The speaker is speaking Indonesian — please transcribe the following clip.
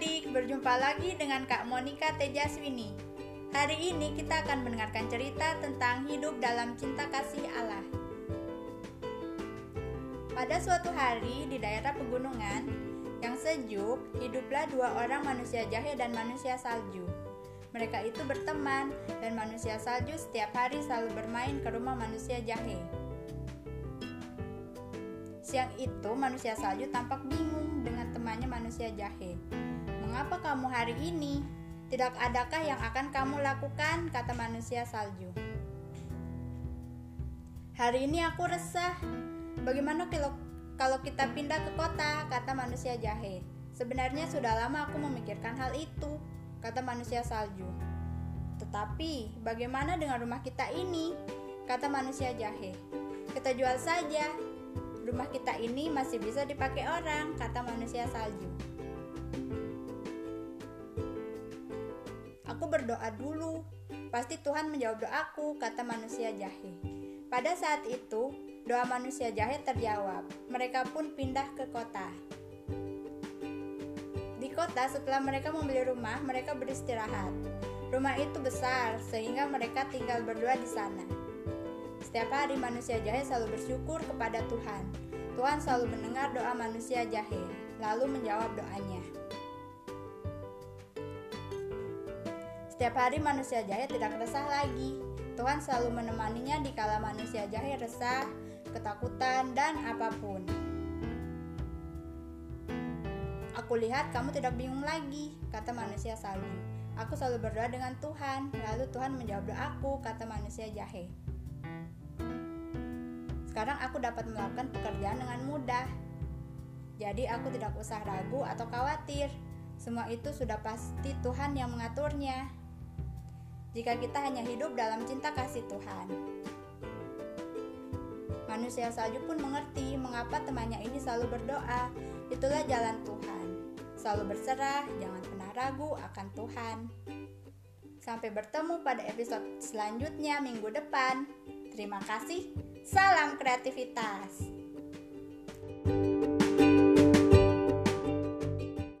berjumpa lagi dengan Kak Monica Tejaswini. Hari ini kita akan mendengarkan cerita tentang hidup dalam cinta kasih Allah. Pada suatu hari di daerah pegunungan yang sejuk, hiduplah dua orang manusia jahe dan manusia salju. Mereka itu berteman dan manusia salju setiap hari selalu bermain ke rumah manusia jahe. Siang itu manusia salju tampak bingung dengan temannya manusia jahe. Mengapa kamu hari ini? Tidak adakah yang akan kamu lakukan? Kata manusia salju. Hari ini aku resah. Bagaimana kalau kita pindah ke kota? Kata manusia jahe. Sebenarnya sudah lama aku memikirkan hal itu, kata manusia salju. Tetapi bagaimana dengan rumah kita ini? Kata manusia jahe. Kita jual saja. Rumah kita ini masih bisa dipakai orang, kata manusia salju. Aku berdoa dulu. Pasti Tuhan menjawab doaku, kata manusia jahe. Pada saat itu, doa manusia jahe terjawab. Mereka pun pindah ke kota. Di kota, setelah mereka membeli rumah, mereka beristirahat. Rumah itu besar, sehingga mereka tinggal berdua di sana. Setiap hari manusia jahe selalu bersyukur kepada Tuhan. Tuhan selalu mendengar doa manusia jahe, lalu menjawab doanya. Setiap hari manusia jahe tidak resah lagi. Tuhan selalu menemaninya di kala manusia jahe resah, ketakutan, dan apa pun. Aku lihat kamu tidak bingung lagi, kata manusia salju. Aku selalu berdoa dengan Tuhan, lalu Tuhan menjawab doaku, kata manusia jahe. Sekarang aku dapat melakukan pekerjaan dengan mudah. Jadi aku tidak usah ragu atau khawatir. Semua itu sudah pasti Tuhan yang mengaturnya jika kita hanya hidup dalam cinta kasih Tuhan. Manusia salju pun mengerti mengapa temannya ini selalu berdoa. Itulah jalan Tuhan. Selalu berserah, jangan pernah ragu akan Tuhan. Sampai bertemu pada episode selanjutnya minggu depan. Terima kasih. Salam kreativitas.